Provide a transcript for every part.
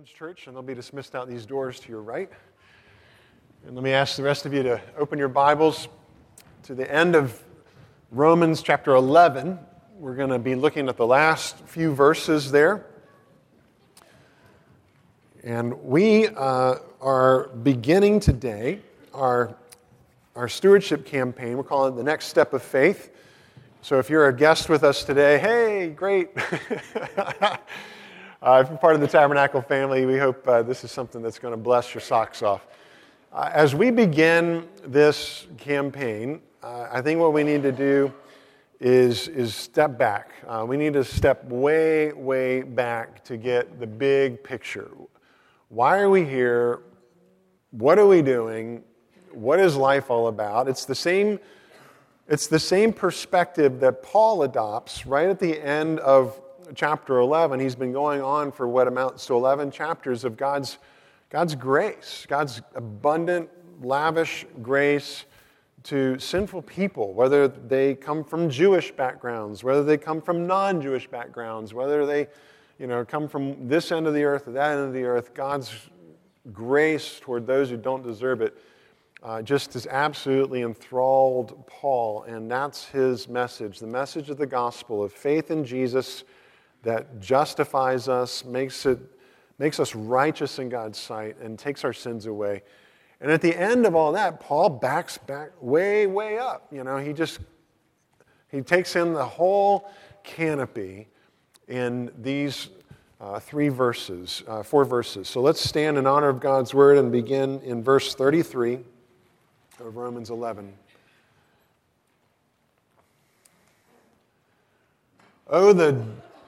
Romans Church, and they'll be dismissed out these doors to your right. And let me ask the rest of you to open your Bibles to the end of Romans chapter 11. We're going to be looking at the last few verses there. And we uh, are beginning today our, our stewardship campaign. We're calling it the next step of faith. So if you're a guest with us today, hey, great. Uh, if you're part of the Tabernacle family, we hope uh, this is something that's going to bless your socks off. Uh, as we begin this campaign, uh, I think what we need to do is, is step back. Uh, we need to step way, way back to get the big picture. Why are we here? What are we doing? What is life all about? It's the same. It's the same perspective that Paul adopts right at the end of chapter 11, he's been going on for what amounts to 11 chapters of God's, God's grace, God's abundant, lavish grace to sinful people, whether they come from Jewish backgrounds, whether they come from non Jewish backgrounds, whether they you know, come from this end of the earth or that end of the earth, God's grace toward those who don't deserve it uh, just has absolutely enthralled Paul, and that's his message the message of the gospel of faith in Jesus that justifies us, makes, it, makes us righteous in God's sight, and takes our sins away. And at the end of all that, Paul backs back way, way up. You know, he just he takes in the whole canopy in these uh, three verses, uh, four verses. So let's stand in honor of God's word and begin in verse 33 of Romans 11. Oh, the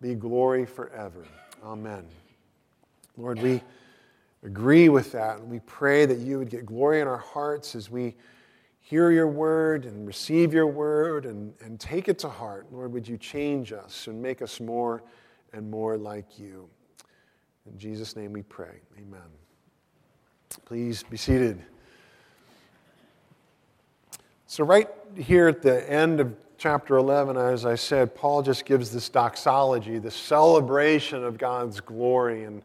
be glory forever. Amen. Lord, we agree with that, and we pray that you would get glory in our hearts as we hear your word and receive your word and, and take it to heart. Lord, would you change us and make us more and more like you? In Jesus' name we pray. Amen. Please be seated. So, right here at the end of chapter 11, as I said, Paul just gives this doxology, this celebration of God's glory. And,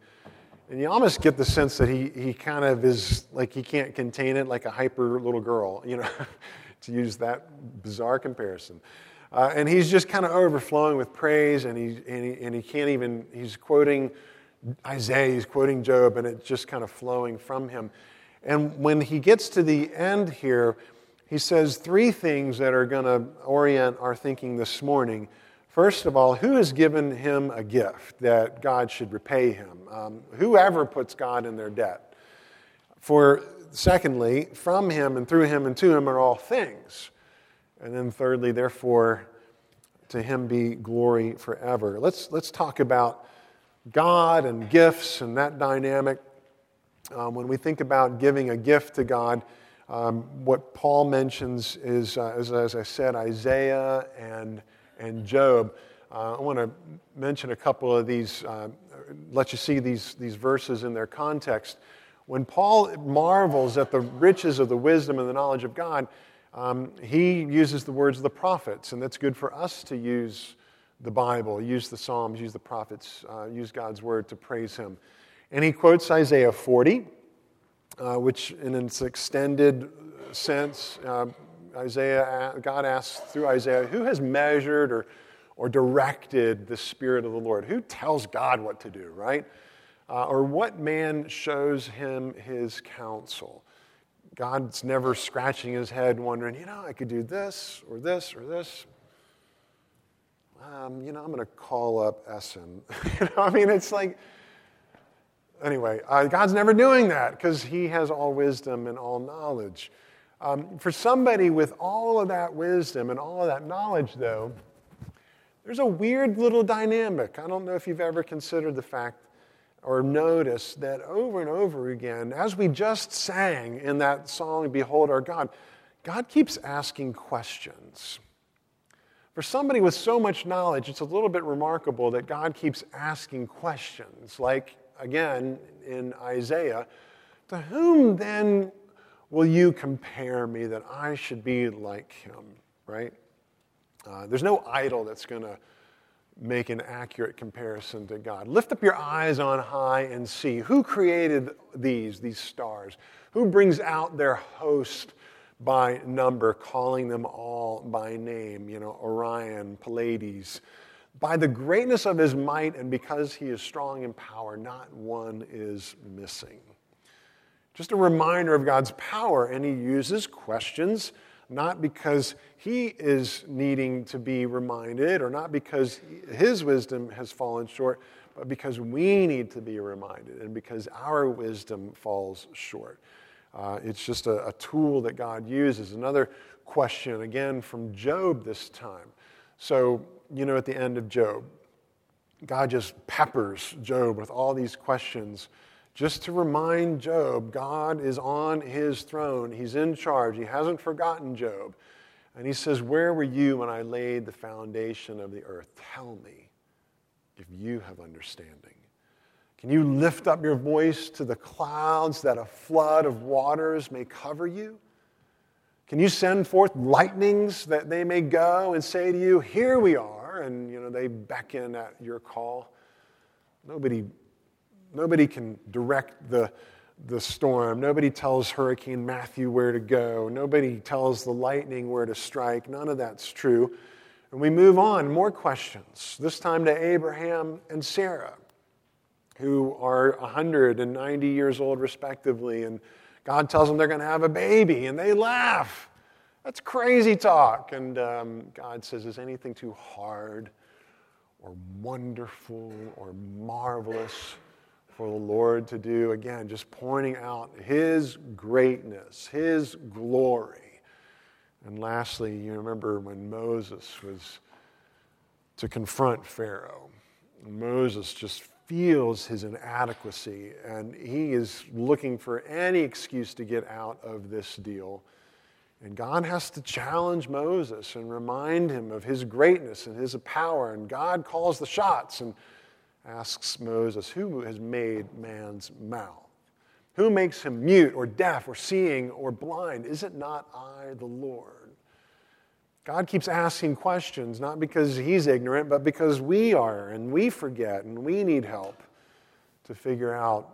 and you almost get the sense that he, he kind of is like he can't contain it, like a hyper little girl, you know, to use that bizarre comparison. Uh, and he's just kind of overflowing with praise, and he, and, he, and he can't even, he's quoting Isaiah, he's quoting Job, and it's just kind of flowing from him. And when he gets to the end here, he says three things that are going to orient our thinking this morning. First of all, who has given him a gift that God should repay him? Um, whoever puts God in their debt. For secondly, from him and through him and to him are all things. And then thirdly, therefore, to him be glory forever. Let's, let's talk about God and gifts and that dynamic. Um, when we think about giving a gift to God, um, what Paul mentions is, uh, as, as, I said, Isaiah and, and Job. Uh, I want to mention a couple of these, uh, let you see these, these verses in their context. When Paul marvels at the riches of the wisdom and the knowledge of God, um, he uses the words of the prophets, and that's good for us to use the Bible, use the Psalms, use the prophets, uh, use God's word to praise him. And he quotes Isaiah 40, uh, which in its extended sense, uh, Isaiah, God asks through Isaiah, who has measured or, or directed the Spirit of the Lord? Who tells God what to do, right? Uh, or what man shows him his counsel? God's never scratching his head wondering, you know, I could do this or this or this. Um, you know, I'm going to call up Essen. you know, I mean, it's like, anyway, uh, God's never doing that because He has all wisdom and all knowledge. Um, for somebody with all of that wisdom and all of that knowledge, though, there's a weird little dynamic. I don't know if you've ever considered the fact or noticed that over and over again, as we just sang in that song, Behold Our God, God keeps asking questions. For somebody with so much knowledge, it's a little bit remarkable that God keeps asking questions. Like, again, in Isaiah, to whom then will you compare me that I should be like him, right? Uh, there's no idol that's going to make an accurate comparison to God. Lift up your eyes on high and see who created these, these stars? Who brings out their host by number, calling them all by name? You know, Orion, Pleiades. By the greatness of his might and because he is strong in power, not one is missing. Just a reminder of God's power, and he uses questions not because he is needing to be reminded or not because his wisdom has fallen short, but because we need to be reminded and because our wisdom falls short. Uh, it's just a, a tool that God uses. Another question, again, from Job this time. So, you know, at the end of Job, God just peppers Job with all these questions just to remind Job God is on his throne. He's in charge. He hasn't forgotten Job. And he says, Where were you when I laid the foundation of the earth? Tell me if you have understanding. Can you lift up your voice to the clouds that a flood of waters may cover you? Can you send forth lightnings that they may go and say to you, Here we are? And you know, they beckon at your call. Nobody Nobody can direct the, the storm. Nobody tells Hurricane Matthew where to go. Nobody tells the lightning where to strike. None of that's true. And we move on, more questions, this time to Abraham and Sarah, who are 190 years old, respectively. And God tells them they're going to have a baby, and they laugh. That's crazy talk. And um, God says, Is anything too hard or wonderful or marvelous for the Lord to do. Again, just pointing out His greatness, His glory. And lastly, you remember when Moses was to confront Pharaoh. Moses just feels his inadequacy and he is looking for any excuse to get out of this deal. And God has to challenge Moses and remind him of his greatness and his power. And God calls the shots. And asks Moses, Who has made man's mouth? Who makes him mute or deaf or seeing or blind? Is it not I, the Lord? God keeps asking questions, not because he's ignorant, but because we are and we forget and we need help to figure out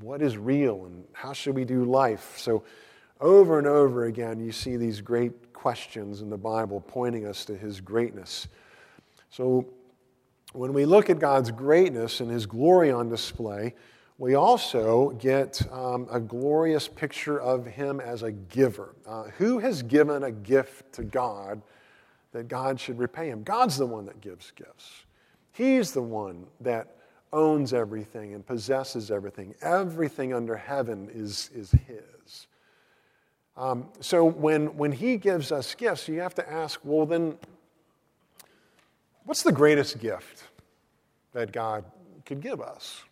what is real and how should we do life. So, over and over again, you see these great questions in the Bible pointing us to his greatness. So, when we look at God's greatness and His glory on display, we also get um, a glorious picture of Him as a giver. Uh, who has given a gift to God that God should repay Him? God's the one that gives gifts. He's the one that owns everything and possesses everything. Everything under heaven is, is His. Um, so when, when He gives us gifts, you have to ask, well, then What's the greatest gift that God could give us?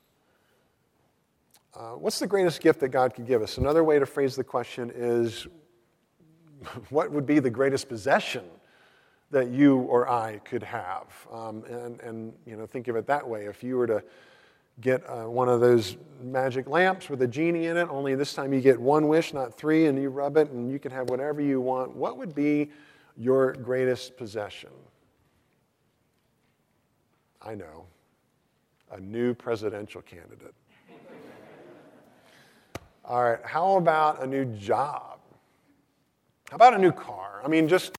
Uh, what's the greatest gift that God could give us? Another way to phrase the question is what would be the greatest possession that you or I could have? Um, and, and, you know, think of it that way. If you were to get uh, one of those magic lamps with a genie in it, only this time you get one wish, not three, and you rub it and you can have whatever you want, what would be your greatest possession? I know, a new presidential candidate. All right, how about a new job? How about a new car? I mean, just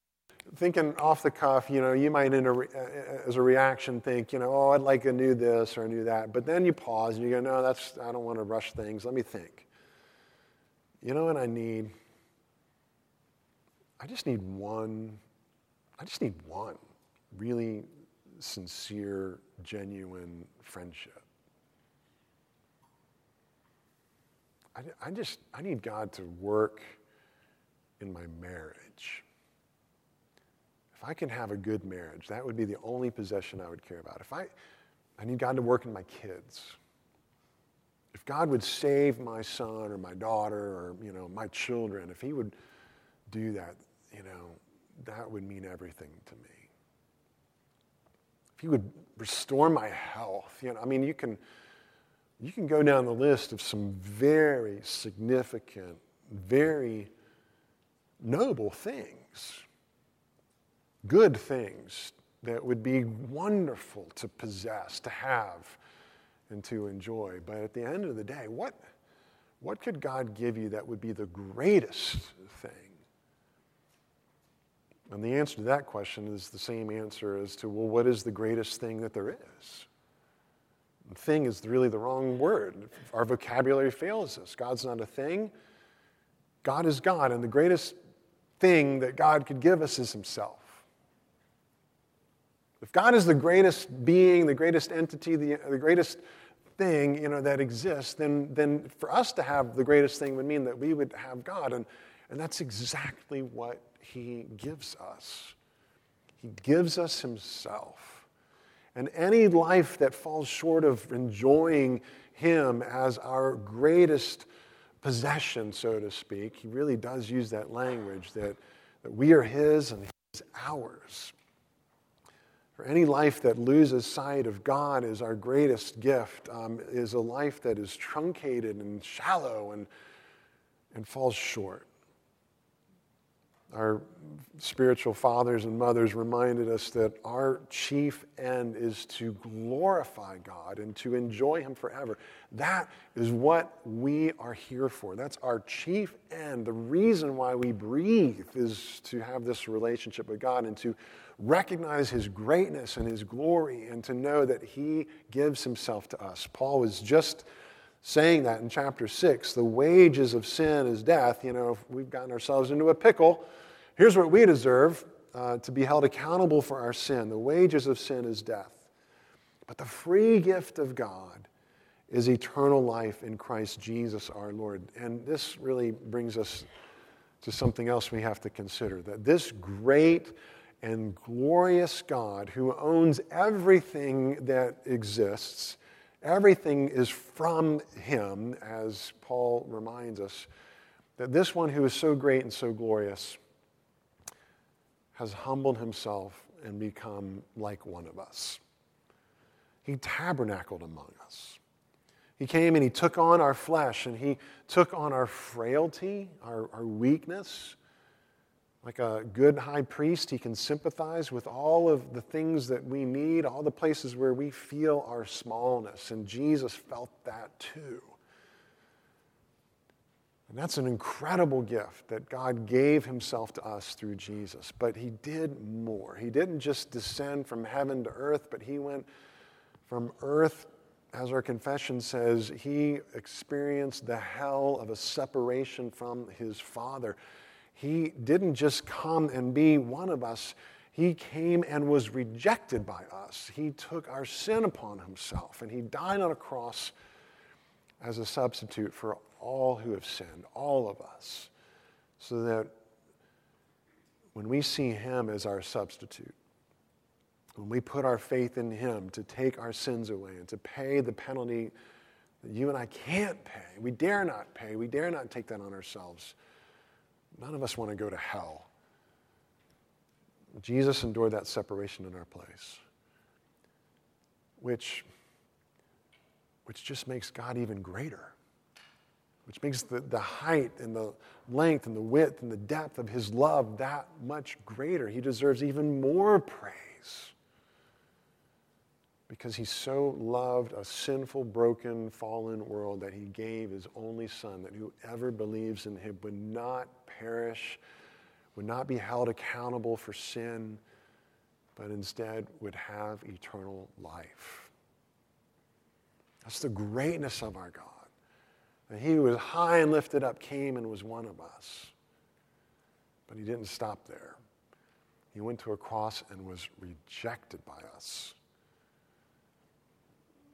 thinking off the cuff, you know, you might, in a, uh, uh, as a reaction, think, you know, oh, I'd like a new this or a new that. But then you pause and you go, no, that's, I don't want to rush things. Let me think. You know what I need? I just need one, I just need one really sincere, genuine friendship. I, I just, I need God to work in my marriage. If I can have a good marriage, that would be the only possession I would care about. If I, I need God to work in my kids. if God would save my son or my daughter or, you know, my children, if he would do that, you know, that would mean everything to me. If he would restore my health, you know, I mean, you can, you can go down the list of some very significant, very noble things, good things that would be wonderful to possess, to have, and to enjoy. But at the end of the day, what, what could God give you that would be the greatest thing? And the answer to that question is the same answer as to, well, what is the greatest thing that there is? thing is really the wrong word. Our vocabulary fails us. God's not a thing. God is God, and the greatest thing that God could give us is Himself. If God is the greatest being, the greatest entity, the, the greatest thing you know, that exists, then, then for us to have the greatest thing would mean that we would have God. And, and that's exactly what He gives us. He gives us Himself. And any life that falls short of enjoying Him as our greatest possession, so to speak, He really does use that language that, that we are His and He's ours. For any life that loses sight of God as our greatest gift um, is a life that is truncated and shallow and, and falls short. Our spiritual fathers and mothers reminded us that our chief end is to glorify God and to enjoy Him forever. That is what we are here for. That's our chief end. The reason why we breathe is to have this relationship with God and to recognize His greatness and His glory and to know that He gives Himself to us. Paul was just saying that in chapter 6. The wages of sin is death. You know, if we've gotten ourselves into a pickle, here's what we deserve uh, to be held accountable for our sin. The wages of sin is death. But the free gift of God is eternal life in Christ Jesus our Lord. And this really brings us to something else we have to consider that this great and glorious God who owns everything that exists Everything is from him, as Paul reminds us, that this one who is so great and so glorious has humbled himself and become like one of us. He tabernacled among us. He came and he took on our flesh and he took on our frailty, our, our weakness, like a good high priest, he can sympathize with all of the things that we need, all the places where we feel our smallness. And Jesus felt that too. And that's an incredible gift that God gave himself to us through Jesus. But he did more. He didn't just descend from heaven to earth, but he went from earth, as our confession says, he experienced the hell of a separation from his Father. He didn't just come and be one of us, He came and was rejected by us. He took our sin upon Himself, and He died on a cross as a substitute for all who have sinned, all of us, so that when we see Him as our substitute, when we put our faith in Him to take our sins away and to pay the penalty that you and I can't pay, we dare not pay, we dare not take that on ourselves. None of us want to go to hell. Jesus endured that separation in our place, which, which just makes God even greater, which makes the, the height and the length and the width and the depth of his love that much greater. He deserves even more praise because he so loved a sinful, broken, fallen world that he gave his only son, that whoever believes in him would not perish, would not be held accountable for sin, but instead would have eternal life. That's the greatness of our God. And he who was high and lifted up came and was one of us. But he didn't stop there. He went to a cross and was rejected by us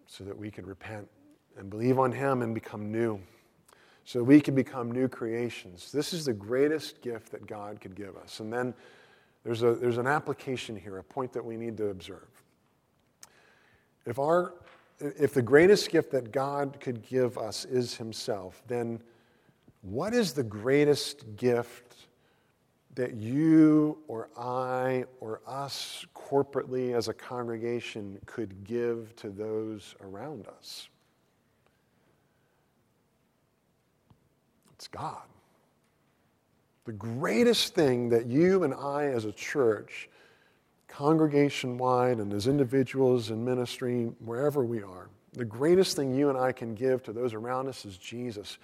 so that we could repent and believe on him and become new so we can become new creations. This is the greatest gift that God could give us. And then there's, a, there's an application here, a point that we need to observe. If our if the greatest gift that God could give us is Himself, then what is the greatest gift that you or I or us corporately as a congregation could give to those around us? It's God. The greatest thing that you and I as a church, congregation wide and as individuals in ministry, wherever we are, the greatest thing you and I can give to those around us is Jesus,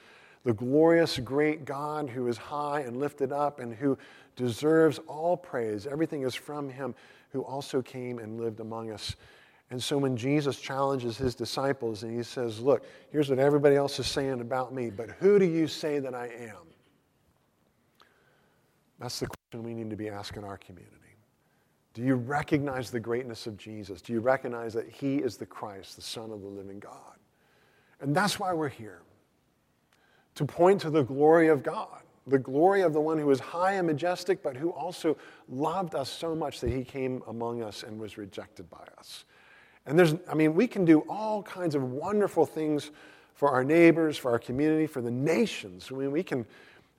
the glorious, great God who is high and lifted up and who deserves all praise. Everything is from him who also came and lived among us. And so when Jesus challenges his disciples and he says, Look, here's what everybody else is saying about me, but who do you say that I am? That's the question we need to be asking our community. Do you recognize the greatness of Jesus? Do you recognize that he is the Christ, the Son of the living God? And that's why we're here to point to the glory of God, the glory of the one who is high and majestic, but who also loved us so much that he came among us and was rejected by us. And there's, I mean, we can do all kinds of wonderful things for our neighbors, for our community, for the nations. I mean, we can,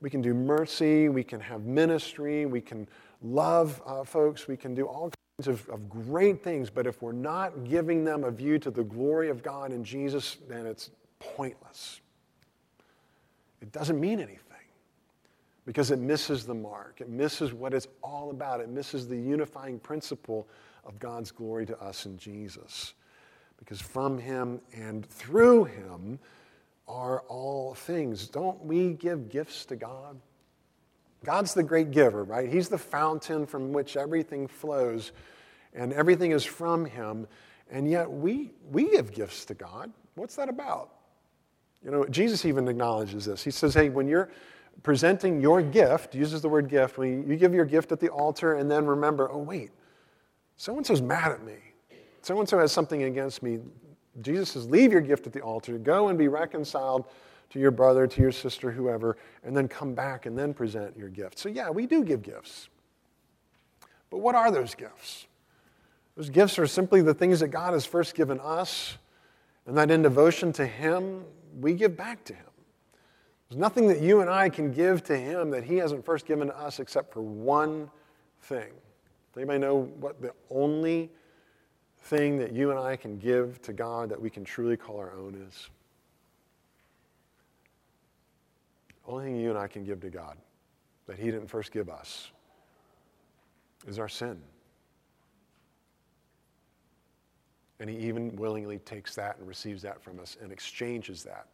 we can do mercy, we can have ministry, we can love uh, folks, we can do all kinds of, of great things, but if we're not giving them a view to the glory of God in Jesus, then it's pointless. It doesn't mean anything because it misses the mark. It misses what it's all about. It misses the unifying principle of God's glory to us in Jesus. Because from Him and through Him are all things. Don't we give gifts to God? God's the great giver, right? He's the fountain from which everything flows, and everything is from Him. And yet we, we give gifts to God. What's that about? You know, Jesus even acknowledges this. He says, hey, when you're presenting your gift, uses the word gift, when you give your gift at the altar and then remember, oh, wait, so and so's mad at me. So and so has something against me. Jesus says, leave your gift at the altar, go and be reconciled to your brother, to your sister, whoever, and then come back and then present your gift. So, yeah, we do give gifts. But what are those gifts? Those gifts are simply the things that God has first given us, and that in devotion to Him, we give back to Him. There's nothing that you and I can give to Him that He hasn't first given to us except for one thing. Does anybody know what the only thing that you and I can give to God that we can truly call our own is? The only thing you and I can give to God that He didn't first give us is our sin. And He even willingly takes that and receives that from us and exchanges that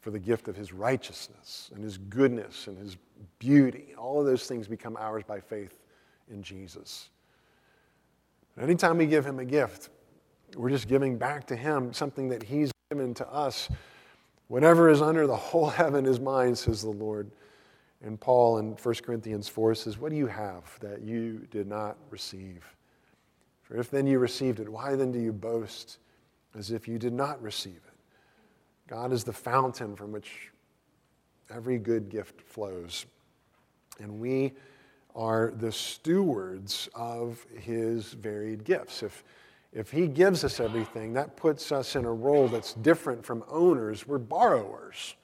for the gift of His righteousness and His goodness and His beauty. All of those things become ours by faith in Jesus. anytime we give Him a gift, we're just giving back to Him something that He's given to us. Whatever is under the whole heaven is mine, says the Lord. And Paul in 1 Corinthians 4 says, What do you have that you did not receive? For if then you received it, why then do you boast as if you did not receive it? God is the fountain from which every good gift flows. And we are the stewards of his varied gifts. If, if he gives us everything, that puts us in a role that's different from owners. We're borrowers.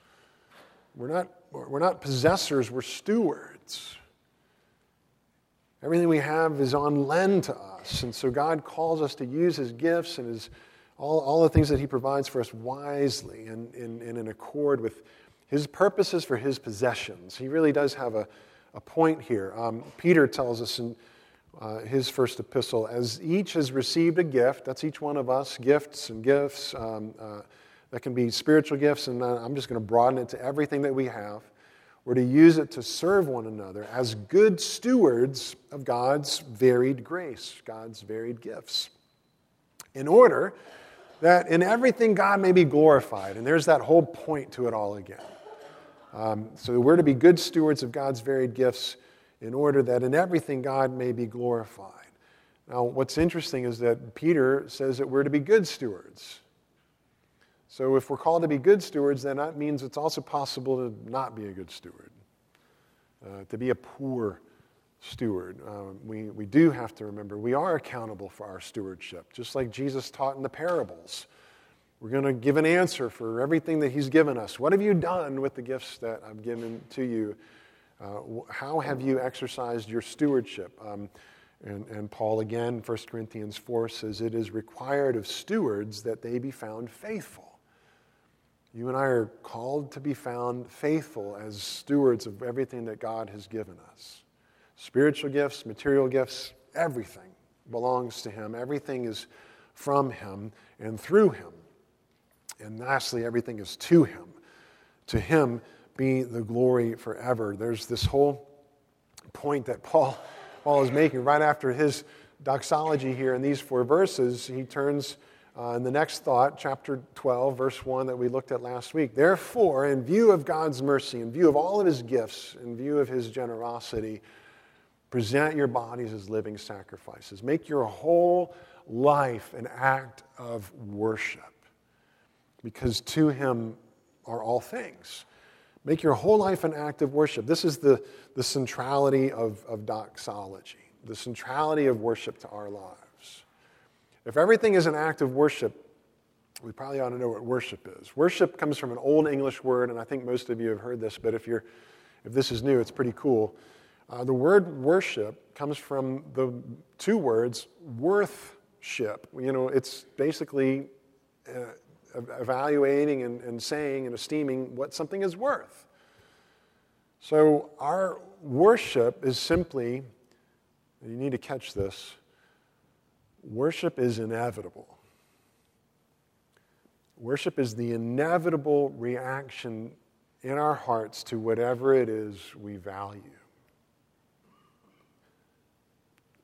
We're not, we're not possessors, we're stewards. Everything we have is on lend to us. And so God calls us to use his gifts and his, all, all the things that he provides for us wisely and, and, and in accord with his purposes for his possessions. He really does have a, a point here. Um, Peter tells us in uh, his first epistle, as each has received a gift, that's each one of us, gifts and gifts. Um, uh, that can be spiritual gifts, and uh, I'm just going to broaden it to everything that we have. We're to use it to serve one another as good stewards of God's varied grace, God's varied gifts, in order that in everything God may be glorified. And there's that whole point to it all again. Um, so we're to be good stewards of God's varied gifts in order that in everything God may be glorified. Now, what's interesting is that Peter says that we're to be good stewards. So if we're called to be good stewards, then that means it's also possible to not be a good steward, uh, to be a poor steward. Uh, we, we do have to remember we are accountable for our stewardship, just like Jesus taught in the parables. We're going to give an answer for everything that He's given us. What have you done with the gifts that I've given to you? Uh, how have you exercised your stewardship? Um, and, and Paul again, 1 Corinthians 4 says, It is required of stewards that they be found faithful. You and I are called to be found faithful as stewards of everything that God has given us. Spiritual gifts, material gifts, everything belongs to Him. Everything is from Him and through Him. And lastly, everything is to Him. To Him be the glory forever. There's this whole point that Paul, Paul is making right after his doxology here in these four verses. He turns uh, in the next thought, chapter 12, verse 1 that we looked at last week. Therefore, in view of God's mercy, in view of all of his gifts, in view of his generosity, present your bodies as living sacrifices. Make your whole life an act of worship because to him are all things. Make your whole life an act of worship. This is the, the centrality of, of doxology, the centrality of worship to our lives. If everything is an act of worship, we probably ought to know what worship is. Worship comes from an old English word, and I think most of you have heard this, but if, you're, if this is new, it's pretty cool. Uh, the word worship comes from the two words worthship. You know, it's basically uh, evaluating and, and saying and esteeming what something is worth. So, our worship is simply, you need to catch this, worship is inevitable. Worship is the inevitable reaction in our hearts to whatever it is we value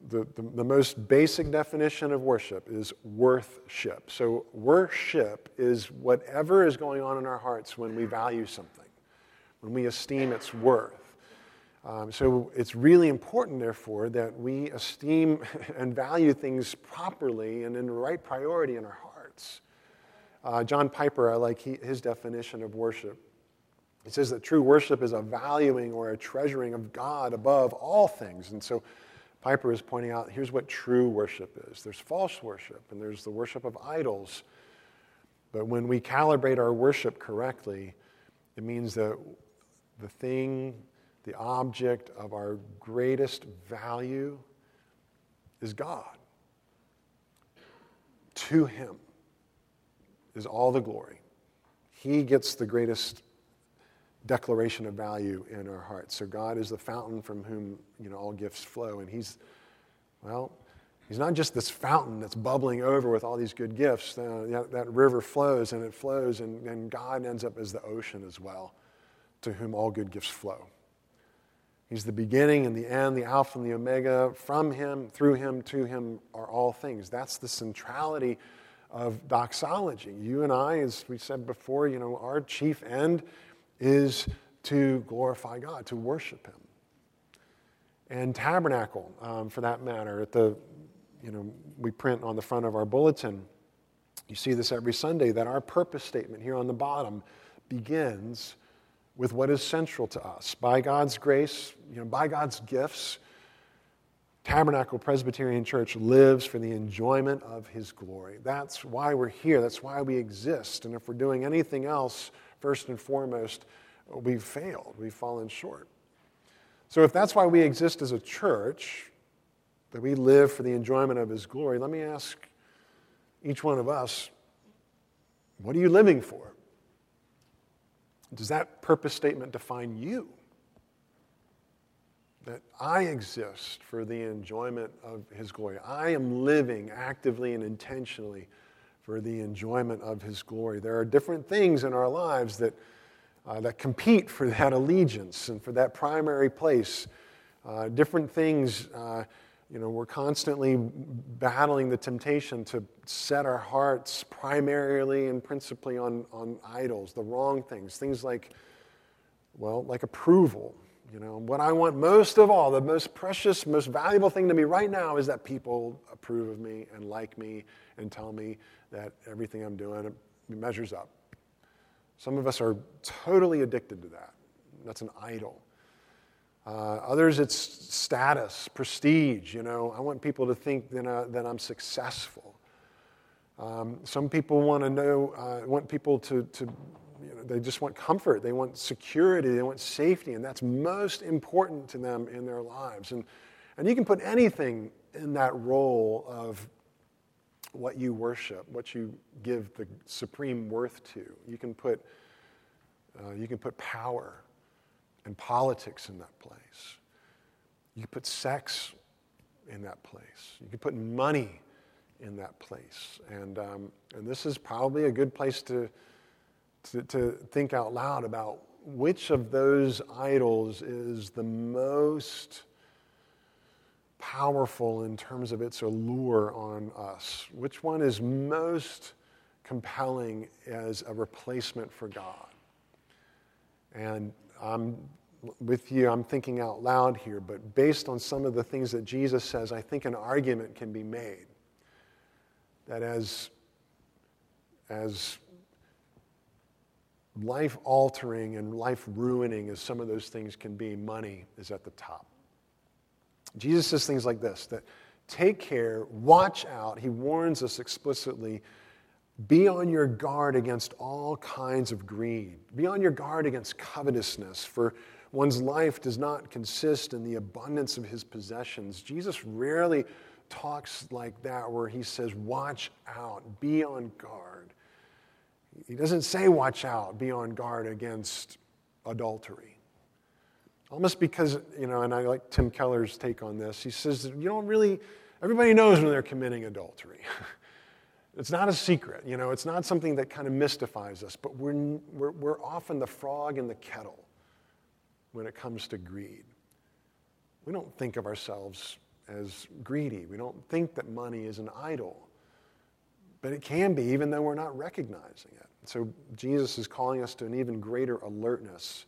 the, the, the, most basic definition of worship is worthship. So, worship is whatever is going on in our hearts when we value something, when we esteem its worth. Um, so, it's really important, therefore, that we esteem and value things properly and in the right priority in our hearts. Uh, John Piper, I like he, his definition of worship. He says that true worship is a valuing or a treasuring of God above all things. And so, Piper is pointing out here's what true worship is there's false worship, and there's the worship of idols. But when we calibrate our worship correctly, it means that the thing, the object of our greatest value is God. To Him is all the glory. He gets the greatest declaration of value in our hearts. So God is the fountain from whom you know all gifts flow, and He's well, He's not just this fountain that's bubbling over with all these good gifts. Uh, that, that, river flows and it flows, and, and God ends up as the ocean as well, to whom all good gifts flow. He's the beginning and the end, the Alpha and the Omega. From Him, through Him, to Him are all things. That's the centrality of doxology. You and I, as we said before, you know, our chief end is to glorify God, to worship Him. And tabernacle, um, for that matter, at the, you know, we print on the front of our bulletin. You see this every Sunday that our purpose statement here on the bottom begins with what is central to us. By God's grace, you know, by God's gifts, Tabernacle Presbyterian Church lives for the enjoyment of His glory. That's why we're here. That's why we exist. And if we're doing anything else, first and foremost, we've failed. We've fallen short. So, if that's why we exist as a church, that we live for the enjoyment of His glory, let me ask each one of us what are you living for? Does that purpose statement define you? That I exist for the enjoyment of His glory. I am living actively and intentionally for the enjoyment of His glory. There are different things in our lives that, uh, that compete for that allegiance and for that primary place. Uh, different things, uh, you know, we're constantly battling the temptation to set our hearts primarily and principally on, on idols, the wrong things, things like, well, like approval. You know, what I want most of all, the most precious, most valuable thing to me right now is that people approve of me and like me and tell me that everything I'm doing measures up. Some of us are totally addicted to that. That's an idol. Uh, others, it's status, prestige. You know, I want people to think that, uh, that I'm successful. Um, some people want to know, uh, want people to, to you know, they just want comfort. They want security. They want safety, and that's most important to them in their lives. And, and you can put anything in that role of what you worship, what you give the supreme worth to. You can put, uh, you can put power and politics in that place. You can put sex in that place. You can put money in that place. And, um, and this is probably a good place to, to, to think out loud about which of those idols is the most powerful in terms of its allure on us? Which one is most compelling as a replacement for God? And I'm with you, I'm thinking out loud here, but based on some of the things that Jesus says, I think an argument can be made that as, as life altering and life ruining as some of those things can be, money is at the top. Jesus says things like this that take care, watch out. He warns us explicitly be on your guard against all kinds of greed. Be on your guard against covetousness, for one's life does not consist in the abundance of his possessions. Jesus rarely talks like that, where he says, Watch out, be on guard. He doesn't say, Watch out, be on guard against adultery. Almost because, you know, and I like Tim Keller's take on this. He says, You don't really, everybody knows when they're committing adultery. It's not a secret, you know, it's not something that kind of mystifies us, but we're, we're, we're often the frog in the kettle when it comes to greed. We don't think of ourselves as greedy. We don't think that money is an idol. But it can be, even though we're not recognizing it. So Jesus is calling us to an even greater alertness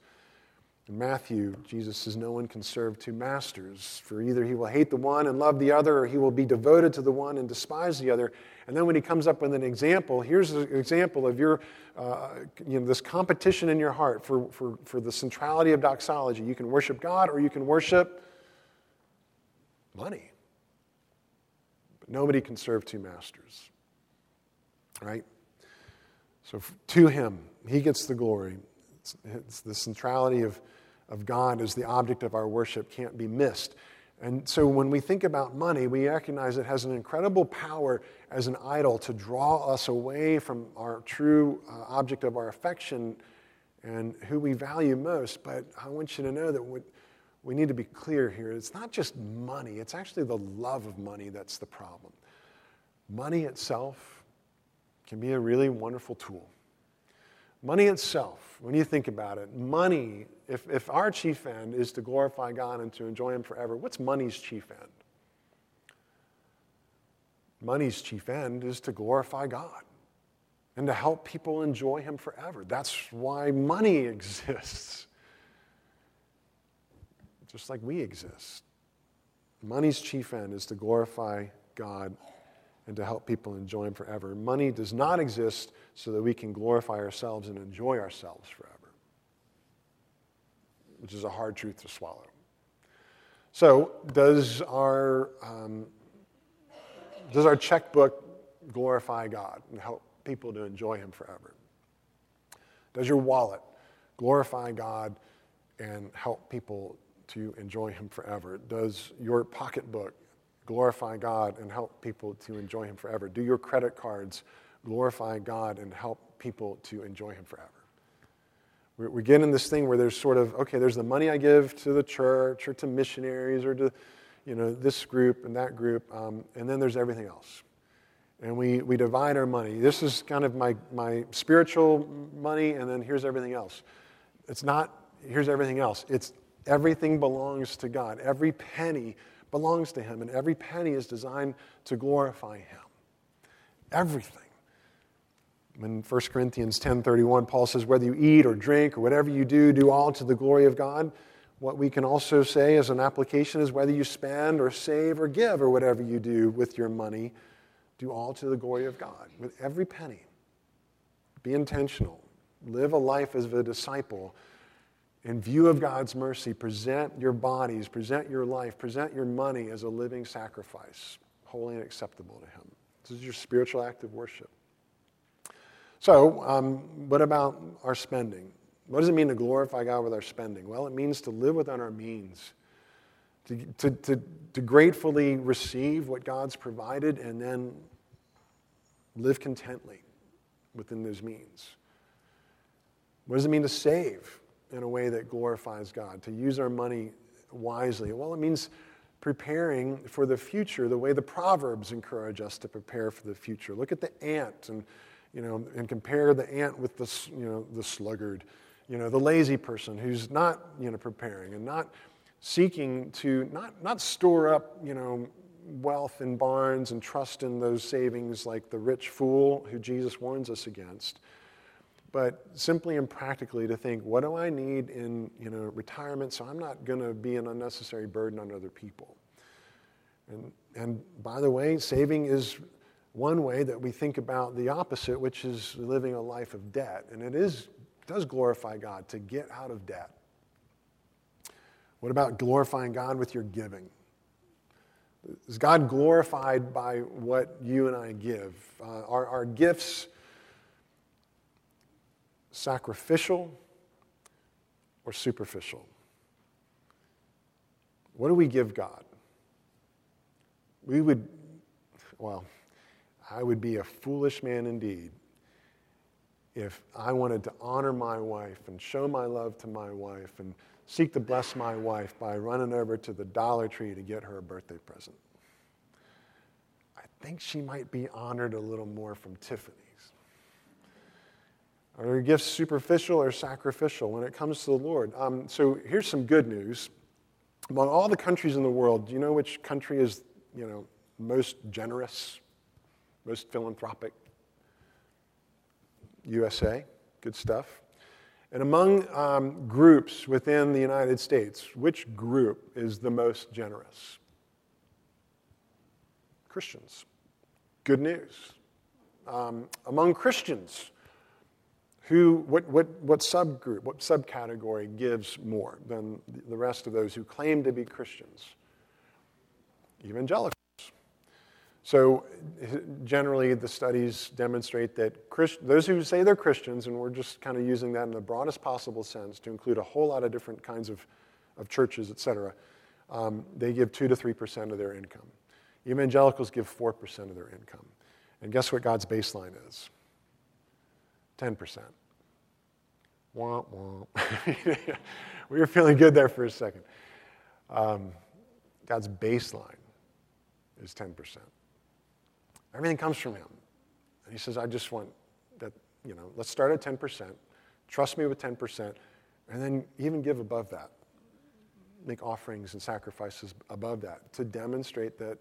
in Matthew, Jesus says, No one can serve two masters, for either he will hate the one and love the other, or he will be devoted to the one and despise the other. And then when he comes up with an example, here's an example of your, uh, you know, this competition in your heart for, for, for the centrality of doxology. You can worship God or you can worship money. But nobody can serve two masters, right? So to him, he gets the glory. It's, it's the centrality of of God as the object of our worship can't be missed. And so when we think about money, we recognize it has an incredible power as an idol to draw us away from our true uh, object of our affection and who we value most. But I want you to know that we, we need to be clear here. It's not just money, it's actually the love of money that's the problem. Money itself can be a really wonderful tool. Money itself, when you think about it, money, if, if our chief end is to glorify God and to enjoy Him forever, what's money's chief end? Money's chief end is to glorify God and to help people enjoy Him forever. That's why money exists, just like we exist. Money's chief end is to glorify God and to help people enjoy Him forever. Money does not exist so that we can glorify ourselves and enjoy ourselves forever, which is a hard truth to swallow. So, does our, um, does our checkbook glorify God and help people to enjoy Him forever? Does your wallet glorify God and help people to enjoy Him forever? Does your pocketbook glorify God and help people to enjoy Him forever? Do your credit cards glorify God and help people to enjoy Him forever. We, we get in this thing where there's sort of, okay, there's the money I give to the church or to missionaries or to, you know, this group and that group, um, and then there's everything else. And we, we divide our money. This is kind of my, my spiritual money, and then here's everything else. It's not, here's everything else. It's everything belongs to God. Every penny belongs to Him, and every penny is designed to glorify Him. Everything. In 1 Corinthians 10:31, Paul says, whether you eat or drink or whatever you do, do all to the glory of God. What we can also say as an application is whether you spend or save or give or whatever you do with your money, do all to the glory of God. With every penny. Be intentional. Live a life as a disciple in view of God's mercy, present your bodies, present your life, present your money as a living sacrifice, holy and acceptable to Him. This is your spiritual act of worship. So, um, what about our spending? What does it mean to glorify God with our spending? Well, it means to live within our means, to, to, to, to gratefully receive what God's provided and then live contently within those means. What does it mean to save in a way that glorifies God, to use our money wisely? Well, it means preparing for the future the way the Proverbs encourage us to prepare for the future. Look at the ant and, you know, and compare the ant with the, you know, the sluggard, you know, the lazy person who's not you know, preparing and not seeking to not, not store up you know, wealth in barns and trust in those savings like the rich fool who Jesus warns us against but simply and practically to think, what do I need in you know, retirement so I'm not going to be an unnecessary burden on other people? And, and by the way, saving is one way that we think about the opposite, which is living a life of debt. And it is, does glorify God to get out of debt. What about glorifying God with your giving? Is God glorified by what you and I give? Uh, are our gifts sacrificial or superficial? What do we give God? We would, well, I would be a foolish man indeed if I wanted to honor my wife and show my love to my wife and seek to bless my wife by running over to the Dollar Tree to get her a birthday present. I think she might be honored a little more from Tiffany. Are your gifts superficial or sacrificial when it comes to the Lord? Um, so here's some good news. Among all the countries in the world, do you know which country is, you know, most generous, most philanthropic? USA. Good stuff. And among um, groups within the United States, which group is the most generous? Christians. Good news. Um, among Christians, who, what, what, what subgroup, what subcategory gives more than the rest of those who claim to be Christians? Evangelicals. So, generally, the studies demonstrate that Christ, those who say they're Christians, and we're just kind of using that in the broadest possible sense to include a whole lot of different kinds of, of churches, et cetera, um, they give 2 to 3% of their income. Evangelicals give 4% of their income. And guess what God's baseline is? 10%. Womp, womp. we were feeling good there for a second. Um, God's baseline is 10%. Everything comes from Him. And He says, I just want that, you know, let's start at 10%, trust me with 10%, and then even give above that. Make offerings and sacrifices above that to demonstrate that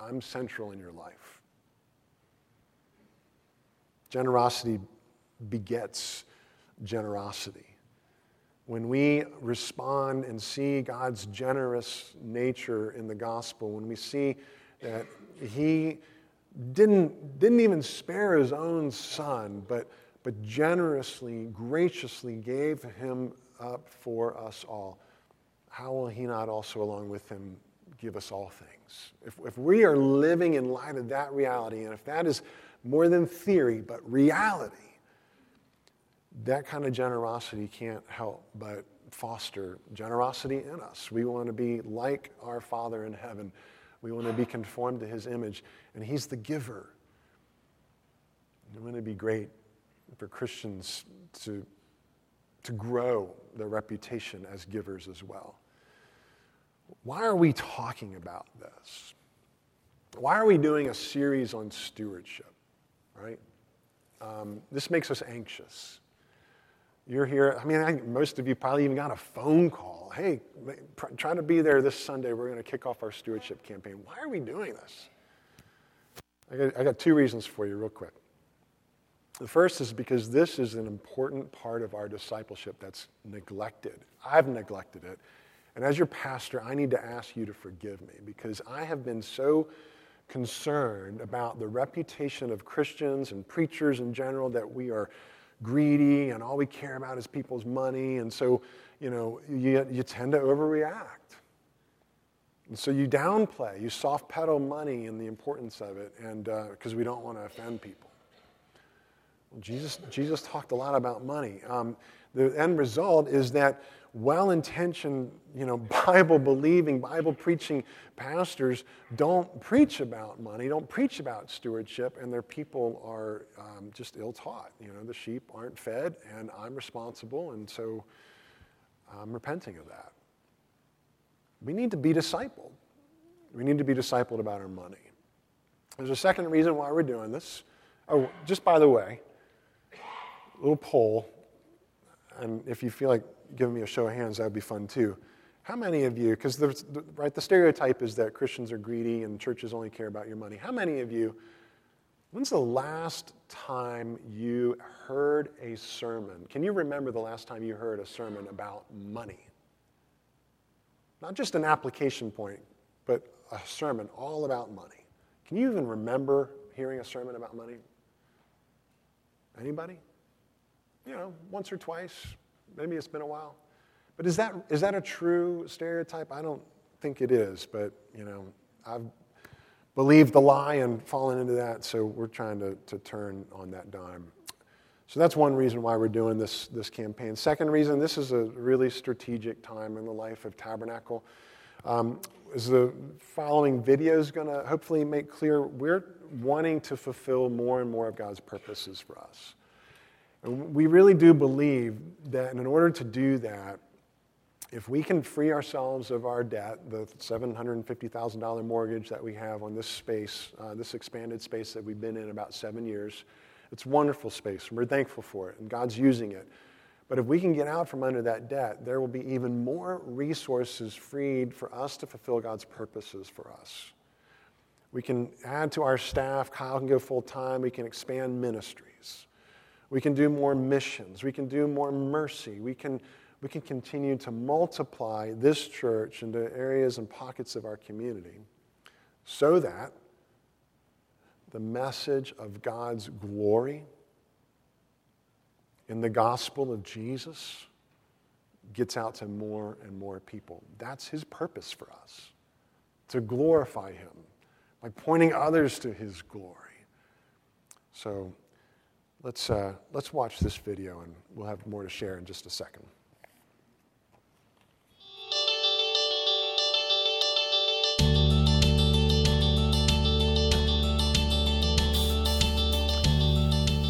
I'm central in your life. Generosity begets generosity. When we respond and see God's generous nature in the gospel, when we see that He didn't, didn't even spare His own Son, but, but generously, graciously gave Him up for us all, how will He not also, along with Him, give us all things? If, if we are living in light of that reality, and if that is more than theory, but reality, that kind of generosity can't help but foster generosity in us. We want to be like our Father in heaven. We want to be conformed to his image, and he's the giver. Wouldn't it be great for Christians to, to grow their reputation as givers as well? Why are we talking about this? Why are we doing a series on stewardship, right? Um, this makes us anxious. You're here. I mean, I most of you probably even got a phone call. Hey, try to be there this Sunday. We're going to kick off our stewardship campaign. Why are we doing this? I got, I got two reasons for you, real quick. The first is because this is an important part of our discipleship that's neglected. I've neglected it. And as your pastor, I need to ask you to forgive me because I have been so concerned about the reputation of Christians and preachers in general that we are greedy and all we care about is people's money. And so, you know, you, you tend to overreact. And so you downplay, you soft pedal money and the importance of it, and because uh, we don't want to offend people. Well, Jesus, Jesus talked a lot about money. Um, the end result is that well-intentioned, you know, Bible-believing, Bible-preaching pastors don't preach about money, don't preach about stewardship, and their people are um, just ill-taught. You know, the sheep aren't fed, and I'm responsible, and so I'm repenting of that. We need to be discipled. We need to be discipled about our money. There's a second reason why we're doing this. Oh, just by the way, little poll, and if you feel like giving me a show of hands, that would be fun too. How many of you, because the, right, the stereotype is that Christians are greedy and churches only care about your money. How many of you, when's the last time you heard a sermon? Can you remember the last time you heard a sermon about money? Not just an application point, but a sermon all about money. Can you even remember hearing a sermon about money? Anybody? You know, once or twice. Maybe it's been a while. But is that, is that a true stereotype? I don't think it is, but, you know, I've believed the lie and fallen into that, so we're trying to, to turn on that dime. So that's one reason why we're doing this, this campaign. Second reason, this is a really strategic time in the life of Tabernacle. Um, is the following video is going to hopefully make clear we're wanting to fulfill more and more of God's purposes for us. And we really do believe that in order to do that, if we can free ourselves of our debt, the $750,000 mortgage that we have on this space, uh, this expanded space that we've been in about seven years, it's wonderful space, and we're thankful for it, and God's using it. But if we can get out from under that debt, there will be even more resources freed for us to fulfill God's purposes for us. We can add to our staff. Kyle can go full time. We can expand ministries. We can do more missions. We can do more mercy. We can, we can continue to multiply this church into areas and pockets of our community so that the message of God's glory in the gospel of Jesus gets out to more and more people. That's his purpose for us to glorify him by pointing others to his glory. So let's, uh, let's watch this video and we'll have more to share in just a second.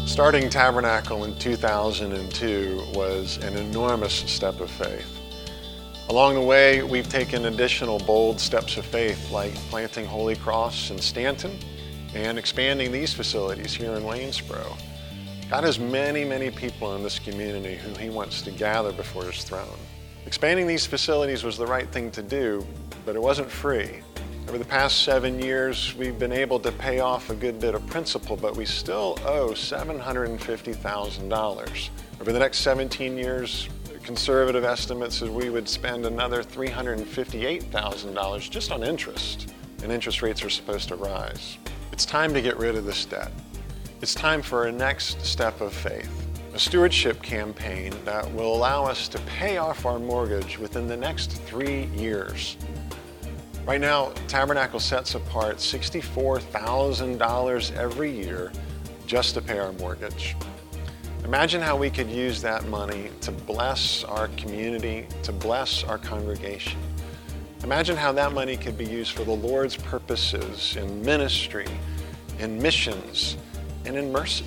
Starting Tabernacle in 2002 was an enormous step of faith. Along the way, we've taken additional bold steps of faith like planting Holy Cross in Staunton and expanding these facilities here in Waynesboro. God has many, many people in this community who He wants to gather before His throne. Expanding these facilities was the right thing to do, but it wasn't free. Over the past seven years, we've been able to pay off a good bit of principal, but we still owe $750,000. Over the next 17 years, conservative estimates is we would spend another $358,000 just on interest, and interest rates are supposed to rise. It's time to get rid of this debt. It's time for a next step of faith, a stewardship campaign that will allow us to pay off our mortgage within the next three years. Right now, Tabernacle sets apart $64,000 every year just to pay our mortgage. Imagine how we could use that money to bless our community, to bless our congregation. Imagine how that money could be used for the Lord's purposes in ministry, in missions, and in mercy.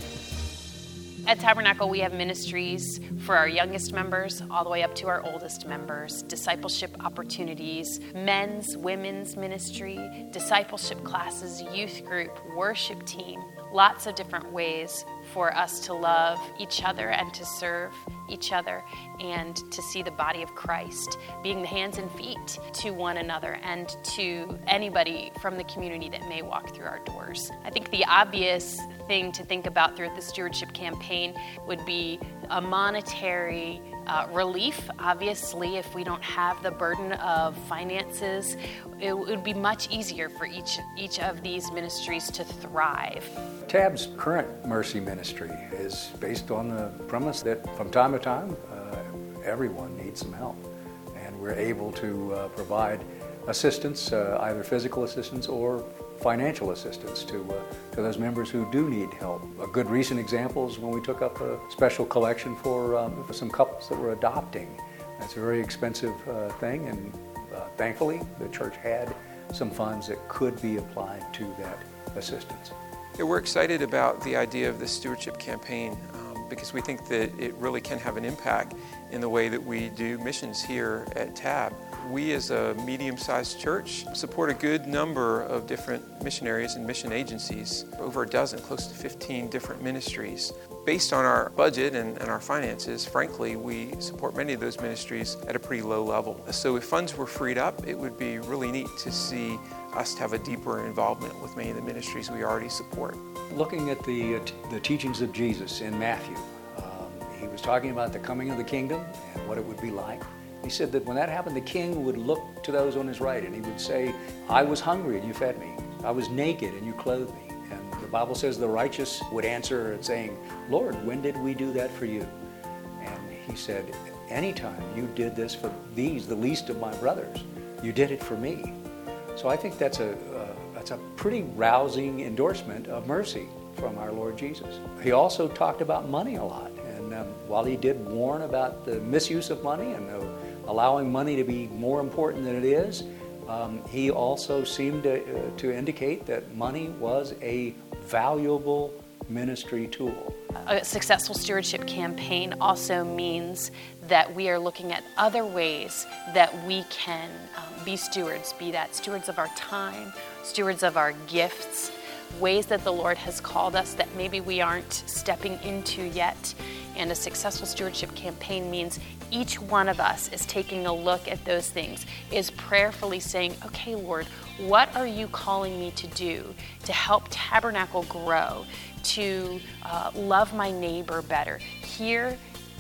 At Tabernacle, we have ministries for our youngest members all the way up to our oldest members, discipleship opportunities, men's, women's ministry, discipleship classes, youth group, worship team, lots of different ways for us to love each other and to serve each other and to see the body of Christ being the hands and feet to one another and to anybody from the community that may walk through our doors. I think the obvious thing to think about throughout the stewardship campaign would be a monetary uh, relief. Obviously, if we don't have the burden of finances, it would be much easier for each, each of these ministries to thrive. TAB's current mercy ministry is based on the premise that from time to time, uh, everyone needs some help. And we're able to uh, provide assistance, uh, either physical assistance or financial assistance to, uh, to those members who do need help. A good recent example is when we took up a special collection for, um, for some couples that were adopting. That's a very expensive uh, thing, and uh, thankfully the church had some funds that could be applied to that assistance. Yeah, we're excited about the idea of the stewardship campaign um, because we think that it really can have an impact in the way that we do missions here at TAB. We, as a medium sized church, support a good number of different missionaries and mission agencies, over a dozen, close to 15 different ministries. Based on our budget and, and, our finances, frankly, we support many of those ministries at a pretty low level. So, if funds were freed up, it would be really neat to see us have a deeper involvement with many of the ministries we already support. Looking at the, uh, the teachings of Jesus in Matthew, um, he was talking about the coming of the kingdom and what it would be like. He said that when that happened, the king would look to those on his right and he would say, I was hungry and you fed me. I was naked and you clothed me. And the Bible says the righteous would answer saying, Lord, when did we do that for you? And he said, Anytime you did this for these, the least of my brothers, you did it for me. So I think that's a, uh, that's a pretty rousing endorsement of mercy from our Lord Jesus. He also talked about money a lot. And um, while he did warn about the misuse of money and the allowing money to be more important than it is, um, he also seemed to, uh, to indicate that money was a valuable ministry tool. A successful stewardship campaign also means that we are looking at other ways that we can um, be stewards, be that stewards of our time, stewards of our gifts, ways that the Lord has called us that maybe we aren't stepping into yet. And a successful stewardship campaign means each one of us is taking a look at those things, is prayerfully saying, okay, Lord, what are you calling me to do to help Tabernacle grow, to uh, love my neighbor better here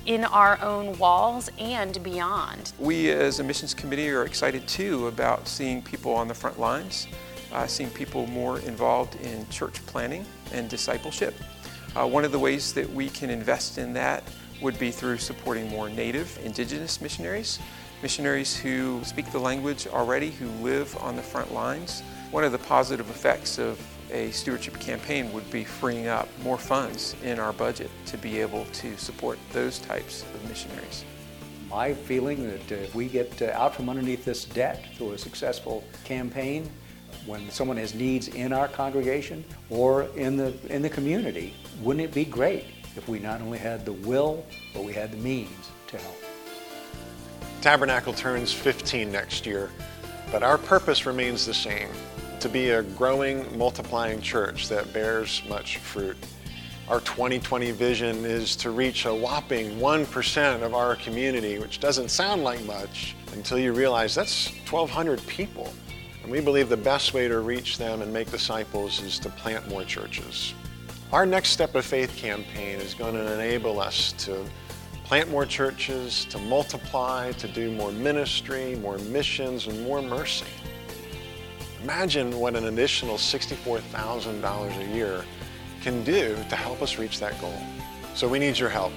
in our own walls and beyond? We, as a missions committee, are excited too about seeing people on the front lines, uh, seeing people more involved in church planning and discipleship. Uh, one of the ways that we can invest in that would be through supporting more native indigenous missionaries, missionaries who speak the language already, who live on the front lines. One of the positive effects of a stewardship campaign would be freeing up more funds in our budget to be able to support those types of missionaries. My feeling that if we get uh, out from underneath this debt through a successful campaign, when someone has needs in our congregation or in the in the community, wouldn't it be great if we not only had the will, but we had the means to help. Tabernacle turns 15 next year, but our purpose remains the same to be a growing, multiplying church that bears much fruit. Our 2020 vision is to reach a whopping 1% of our community, which doesn't sound like much until you realize that's 1,200 people. And we believe the best way to reach them and make disciples is to plant more churches. Our Next Step of Faith campaign is going to enable us to plant more churches, to multiply, to do more ministry, more missions, and more mercy. Imagine what an additional $64,000 a year can do to help us reach that goal. So we need your help.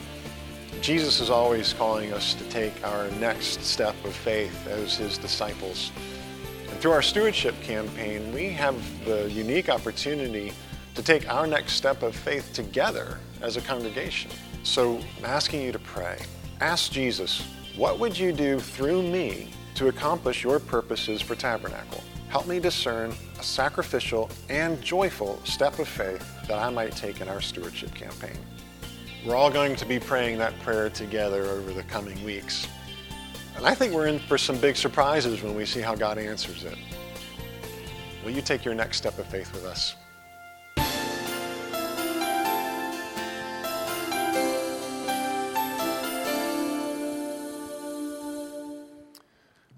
Jesus is always calling us to take our next step of faith as his disciples. And through our stewardship campaign, we have the unique opportunity to take our next step of faith together as a congregation. So I'm asking you to pray. Ask Jesus, what would you do through me to accomplish your purposes for Tabernacle? Help me discern a sacrificial and joyful step of faith that I might take in our stewardship campaign. We're all going to be praying that prayer together over the coming weeks. And I think we're in for some big surprises when we see how God answers it. Will you take your next step of faith with us?